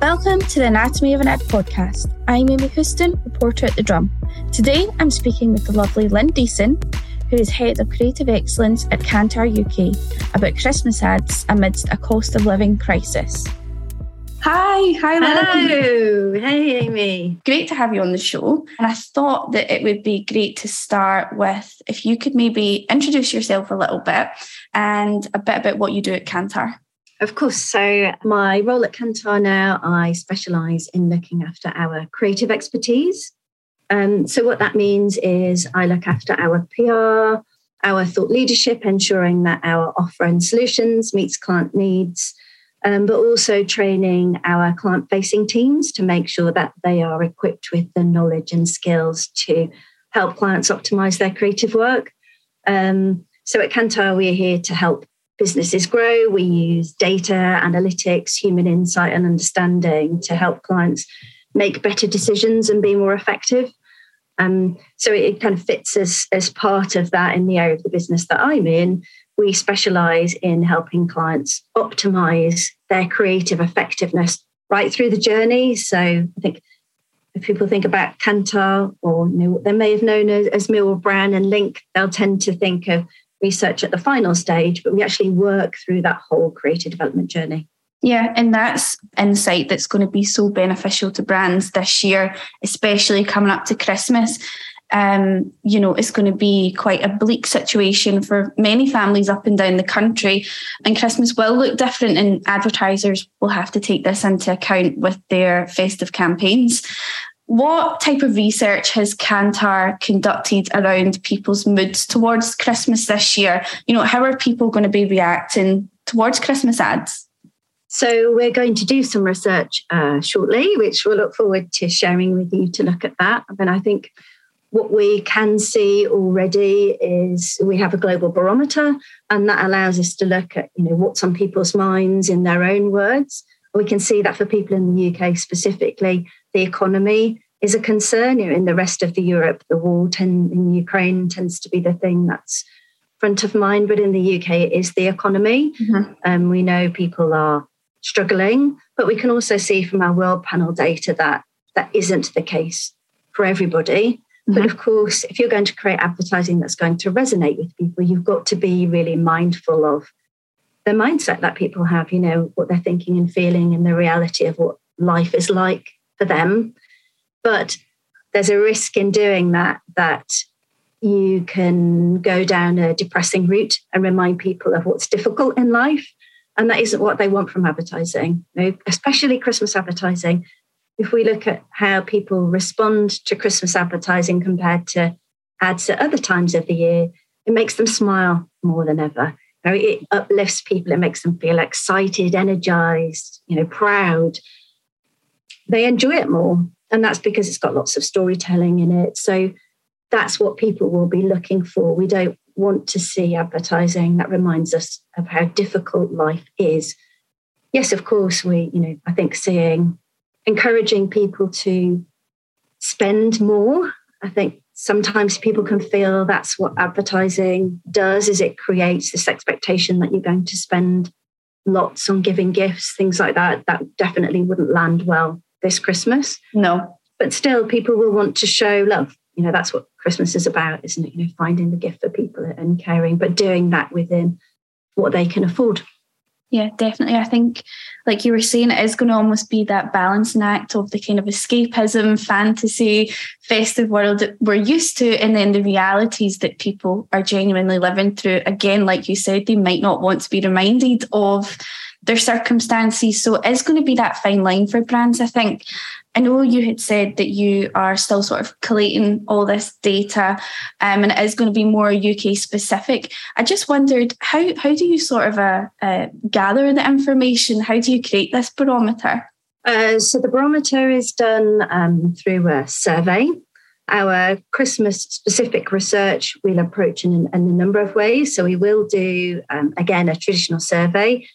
Welcome to the Anatomy of an Ad podcast. I'm Amy Houston, reporter at The Drum. Today I'm speaking with the lovely Lynne Deason, who is Head of Creative Excellence at Kantar UK, about Christmas ads amidst a cost of living crisis. Hi, hi, Lynne. Hello, hey, Amy. Great to have you on the show. And I thought that it would be great to start with if you could maybe introduce yourself a little bit and a bit about what you do at Kantar. Of course. So, my role at Kantar now, I specialise in looking after our creative expertise. Um, so, what that means is I look after our PR, our thought leadership, ensuring that our offer and solutions meets client needs, um, but also training our client facing teams to make sure that they are equipped with the knowledge and skills to help clients optimize their creative work. Um, so, at Kantar, we're here to help businesses grow. We use data, analytics, human insight, and understanding to help clients make better decisions and be more effective. Um, so it kind of fits as, as part of that in the area of the business that I'm in. We specialize in helping clients optimize their creative effectiveness right through the journey. So I think if people think about Kantar or you know, they may have known as, as Millward Brown and Link, they'll tend to think of research at the final stage, but we actually work through that whole creative development journey. Yeah, and that's insight that's going to be so beneficial to brands this year, especially coming up to Christmas. Um, you know, it's going to be quite a bleak situation for many families up and down the country. And Christmas will look different, and advertisers will have to take this into account with their festive campaigns. What type of research has Kantar conducted around people's moods towards Christmas this year? You know, how are people going to be reacting towards Christmas ads? So, we're going to do some research uh, shortly, which we'll look forward to sharing with you to look at that. And I think what we can see already is we have a global barometer, and that allows us to look at you know what's on people's minds in their own words. We can see that for people in the UK specifically, the economy is a concern. You know, in the rest of the Europe, the war ten, in Ukraine tends to be the thing that's front of mind, but in the UK, it is the economy. Mm-hmm. Um, we know people are struggling, but we can also see from our World Panel data that that isn't the case for everybody. Mm-hmm. But of course, if you're going to create advertising that's going to resonate with people, you've got to be really mindful of the mindset that people have, you know, what they're thinking and feeling and the reality of what life is like for them. But there's a risk in doing that that you can go down a depressing route and remind people of what's difficult in life. And that isn't what they want from advertising, especially Christmas advertising. If we look at how people respond to Christmas advertising compared to ads at other times of the year, it makes them smile more than ever. It uplifts people, it makes them feel excited, energized, you know, proud. They enjoy it more and that's because it's got lots of storytelling in it. So that's what people will be looking for. We don't want to see advertising that reminds us of how difficult life is. Yes, of course, we, you know, I think seeing encouraging people to spend more. I think sometimes people can feel that's what advertising does is it creates this expectation that you're going to spend lots on giving gifts, things like that. That definitely wouldn't land well this Christmas. No. But still, people will want to show love. You know, that's what Christmas is about, isn't it? You know, finding the gift for people and caring, but doing that within what they can afford. Yeah, definitely. I think, like you were saying, it is going to almost be that balancing act of the kind of escapism, fantasy, festive world that we're used to, and then the realities that people are genuinely living through. Again, like you said, they might not want to be reminded of their circumstances. So it's going to be that fine line for brands, I think. I know you had said that you are still sort of collating all this data um, and it is going to be more UK specific. I just wondered how, how do you sort of uh, uh, gather the information? How do you create this barometer? Uh, so the barometer is done um, through a survey. Our Christmas specific research we'll approach in, in, a number of ways. So we will do, um, again, a traditional survey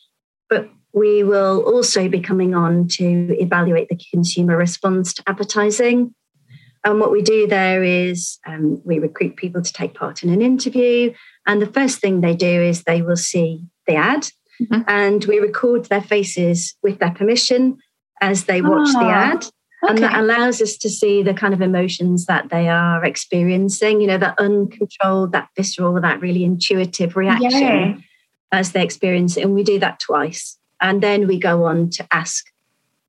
but we will also be coming on to evaluate the consumer response to advertising. And what we do there is um, we recruit people to take part in an interview. And the first thing they do is they will see the ad mm-hmm. and we record their faces with their permission. as they watch oh, the ah, ad. Okay. And that allows us to see the kind of emotions that they are experiencing, you know, that uncontrolled, that visceral, that really intuitive reaction. As they experience it. And we do that twice. And then we go on to ask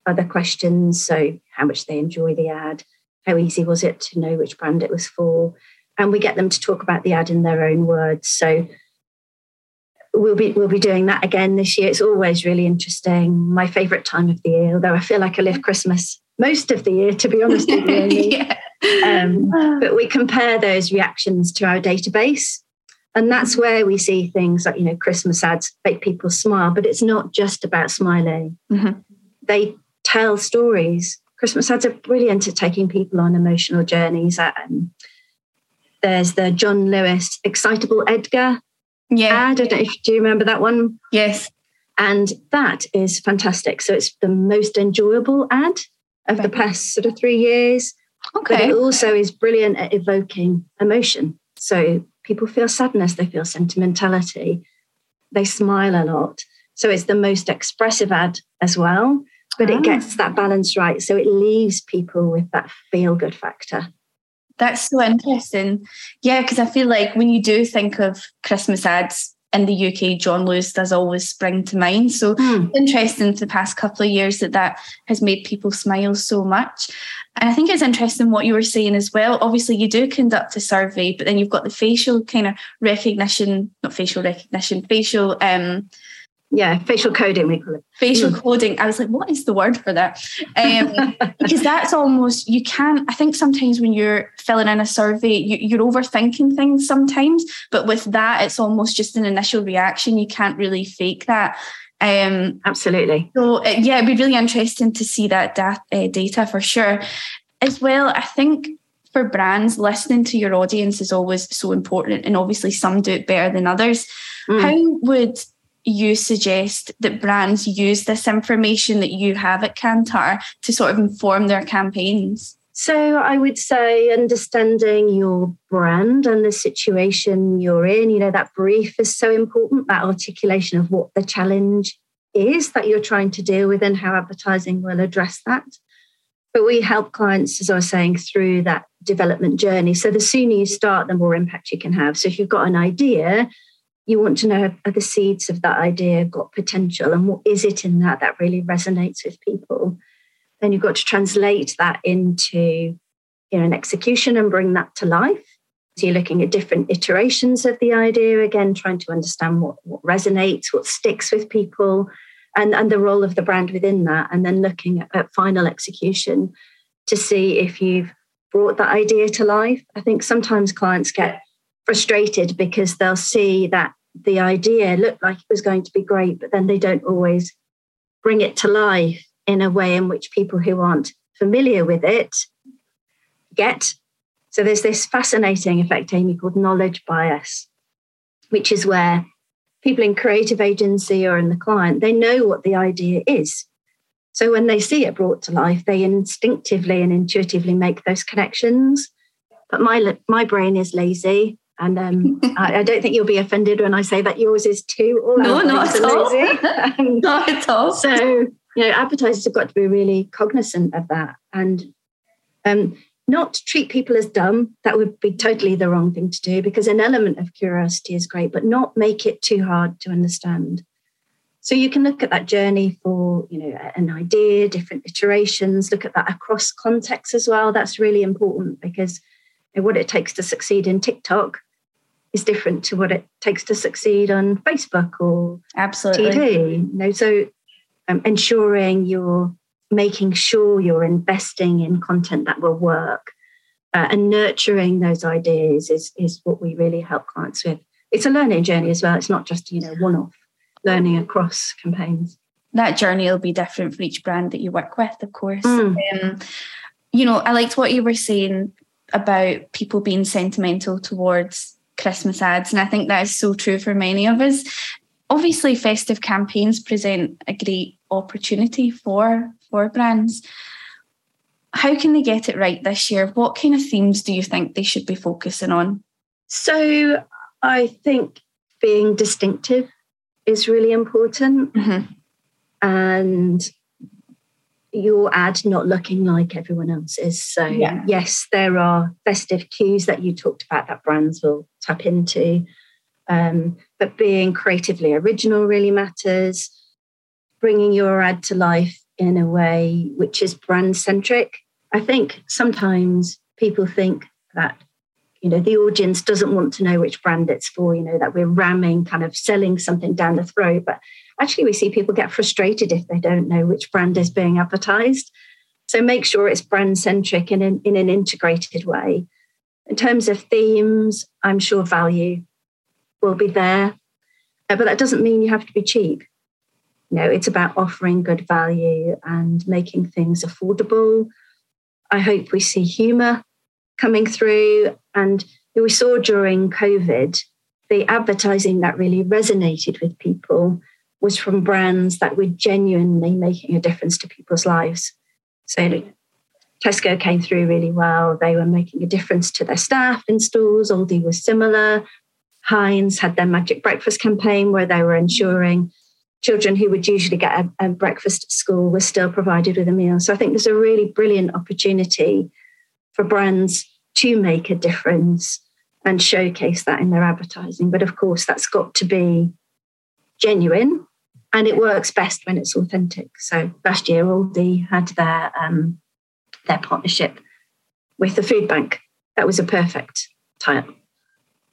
other questions. So, how much they enjoy the ad, how easy was it to know which brand it was for? And we get them to talk about the ad in their own words. So, we'll be we'll be doing that again this year. It's always really interesting. My favourite time of the year, although I feel like I live Christmas most of the year, to be honest with you. yeah. um, but we compare those reactions to our database. And that's where we see things like, you know, Christmas ads make people smile, but it's not just about smiling. Mm-hmm. They tell stories. Christmas ads are brilliant at taking people on emotional journeys. Um, there's the John Lewis Excitable Edgar yeah. ad. I don't know if do you remember that one? Yes. And that is fantastic. So it's the most enjoyable ad of the past sort of three years. Okay. But it also is brilliant at evoking emotion. So people feel sadness, they feel sentimentality, they smile a lot. So it's the most expressive ad as well, but ah. it gets that balance right. So it leaves people with that feel good factor. That's so interesting. Yeah, because I feel like when you do think of Christmas ads in the UK, John Lewis does always spring to mind. So mm. interesting for the past couple of years that that has made people smile so much. And I think it's interesting what you were saying as well. Obviously, you do conduct a survey, but then you've got the facial kind of recognition, not facial recognition, facial um, yeah, facial coding, we call it. Facial mm. coding. I was like, what is the word for that? Um, because that's almost, you can't, I think sometimes when you're filling in a survey, you, are overthinking things sometimes. But with that, it's almost just an initial reaction. You can't really fake that. Um, Absolutely. So, uh, yeah, it'd be really interesting to see that da- uh, data for sure. As well, I think for brands, listening to your audience is always so important. And obviously, some do it better than others. Mm. How would you suggest that brands use this information that you have at Kantar to sort of inform their campaigns? So I would say understanding your brand and the situation you're in, you know, that brief is so important, that articulation of what the challenge is that you're trying to deal with and how advertising will address that. But we help clients, as I was saying, through that development journey. So the sooner you start, the more impact you can have. So if you've got an idea, you want to know are the seeds of that idea got potential and what is it in that that really resonates with people then you've got to translate that into you know an execution and bring that to life. So you're looking at different iterations of the idea again trying to understand what, what resonates what sticks with people and, and the role of the brand within that and then looking at, at final execution to see if you've brought that idea to life. I think sometimes clients get frustrated because they'll see that the idea looked like it was going to be great, but then they don't always bring it to life in a way in which people who aren't familiar with it get. So there's this fascinating effect, Amy, called knowledge bias, which is where people in creative agency or in the client, they know what the idea is. So when they see it brought to life, they instinctively and intuitively make those connections. But my my brain is lazy. And um, I, I, don't think you'll be offended when I say that yours is too. All no, not at all. um, not at all. So, you know, advertisers have got to be really cognizant of that and um, not treat people as dumb. That would be totally the wrong thing to do because an element of curiosity is great, but not make it too hard to understand. So you can look at that journey for, you know, an idea, different iterations, look at that across context as well. That's really important because you know, what it takes to succeed in TikTok is different to what it takes to succeed on Facebook or absolutely TV. You know, so um, ensuring you're making sure you're investing in content that will work uh, and nurturing those ideas is is what we really help clients with. It's a learning journey as well. It's not just you know one-off learning across campaigns. That journey will be different for each brand that you work with, of course. Mm. Um, you know, I liked what you were saying about people being sentimental towards Christmas ads. And I think that is so true for many of us. Obviously, festive campaigns present a great opportunity for, for brands. How can they get it right this year? What kind of themes do you think they should be focusing on? So, I think being distinctive is really important. Mm-hmm. And your ad not looking like everyone else's. So, yeah. yes, there are festive cues that you talked about that brands will tap into. Um, but being creatively original really matters. Bringing your ad to life in a way which is brand centric. I think sometimes people think that you know the audience doesn't want to know which brand it's for you know that we're ramming kind of selling something down the throat. But actually we see people get frustrated if they don't know which brand is being advertised. So make sure it's brand centric in, in an integrated way. In terms of themes i'm sure value will be there. Uh, but that doesn't mean you have to be cheap you know it's about offering good value and making things affordable i hope we see humor coming through. And we saw during COVID, the advertising that really resonated with people was from brands that were genuinely making a difference to people's lives. So Tesco came through really well. They were making a difference to their staff in stores. Aldi was similar. Heinz had their Magic Breakfast campaign where they were ensuring children who would usually get a, a breakfast at school were still provided with a meal. So I think there's a really brilliant opportunity for brands to make a difference and showcase that in their advertising. But of course, that's got to be genuine and it works best when it's authentic. So last year, Aldi had their um, their partnership with the food bank. That was a perfect tie-up.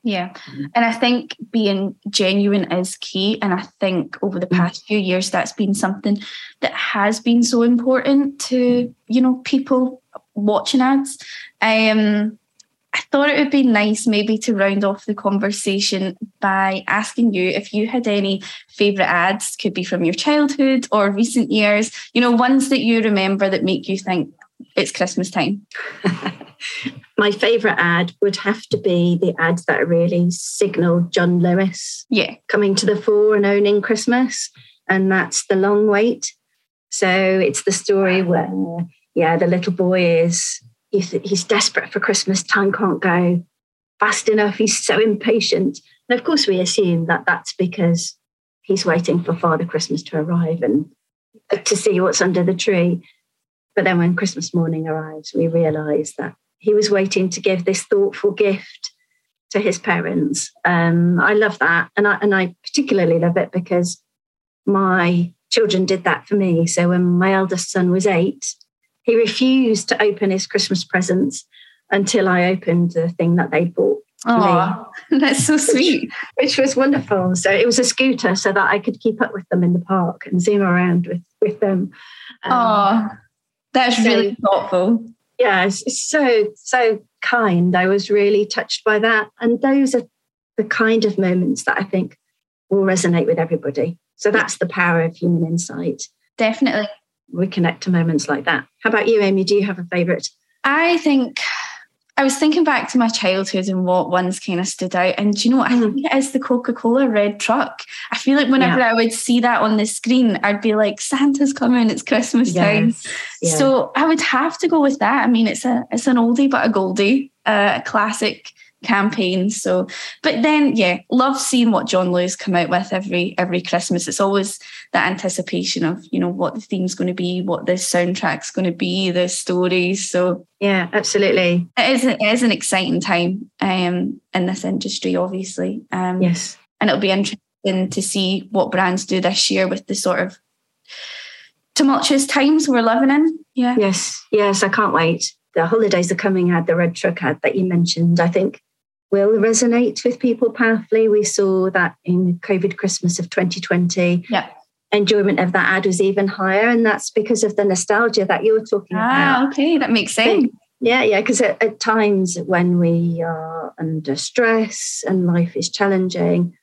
Yeah. And I think being genuine is key. And I think over the past few years, that's been something that has been so important to, you know, people watching ads. Um, I thought it would be nice maybe to round off the conversation by asking you if you had any favourite ads, could be from your childhood or recent years, you know, ones that you remember that make you think it's Christmas time. My favourite ad would have to be the ads that really signal John Lewis yeah. coming to the fore and owning Christmas. And that's The Long Wait. So it's the story where, yeah, the little boy is he's, he's desperate for Christmas. Time can't go fast enough. He's so impatient. And of course, we assume that that's because he's waiting for Father Christmas to arrive and to see what's under the tree. But then when Christmas morning arrives, we realize that he was waiting to give this thoughtful gift to his parents. Um, I love that. And I, and I particularly love it because my children did that for me. So when my eldest son was eight, he refused to open his Christmas presents until I opened the thing that they bought. Oh, that's so sweet. Which, which, was wonderful. So it was a scooter so that I could keep up with them in the park and zoom around with, with them. Um, oh, that's so, really thoughtful. Yeah, it's, so, so kind. I was really touched by that. And those are the kind of moments that I think will resonate with everybody. So that's the power of human insight. Definitely we connect to moments like that. How about you, Amy? Do you have a favourite? I think I was thinking back to my childhood and what ones kind of stood out. And do you know what? I think mm. it is the Coca Cola red truck. I feel like whenever yeah. I would see that on the screen, I'd be like, Santa's coming, it's Christmas yes. time. Yeah. So I would have to go with that. I mean, it's a it's an oldie but a goldie, uh, a classic campaign. So, but then, yeah, love seeing what John Lewis come out with every every Christmas. It's always that anticipation of you know what the theme's going to be, what the soundtrack's going to be, the stories. So, yeah, absolutely, it is it is an exciting time um, in this industry, obviously. Um, yes, and it'll be interesting to see what brands do this year with the sort of tumultuous times we're living in. Yeah. Yes. Yes. I can't wait. The holidays are coming ad, the red truck ad that you mentioned. I think will resonate with people powerfully. We saw that in COVID Christmas of 2020. Yeah. Enjoyment of that ad was even higher, and that's because of the nostalgia that you were talking ah, about. okay, that makes sense. Yeah, yeah, because at, at times when we are under stress and life is challenging,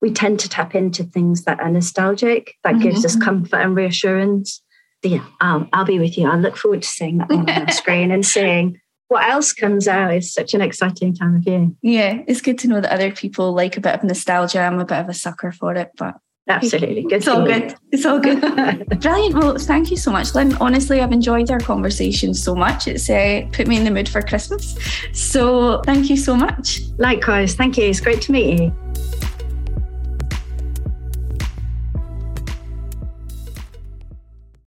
we tend to tap into things that are nostalgic, that mm-hmm. gives us comfort and reassurance. yeah, I'll, I'll be with you. I look forward to seeing that on the screen and seeing what else comes out is such an exciting time of year. Yeah, it's good to know that other people like a bit of nostalgia. I'm a bit of a sucker for it, but absolutely good. It's all good. It's all good. Brilliant. Well, thank you so much, Lynne. Honestly, I've enjoyed our conversation so much. It's uh, put me in the mood for Christmas. So thank you so much. Likewise. Thank you. It's great to meet you.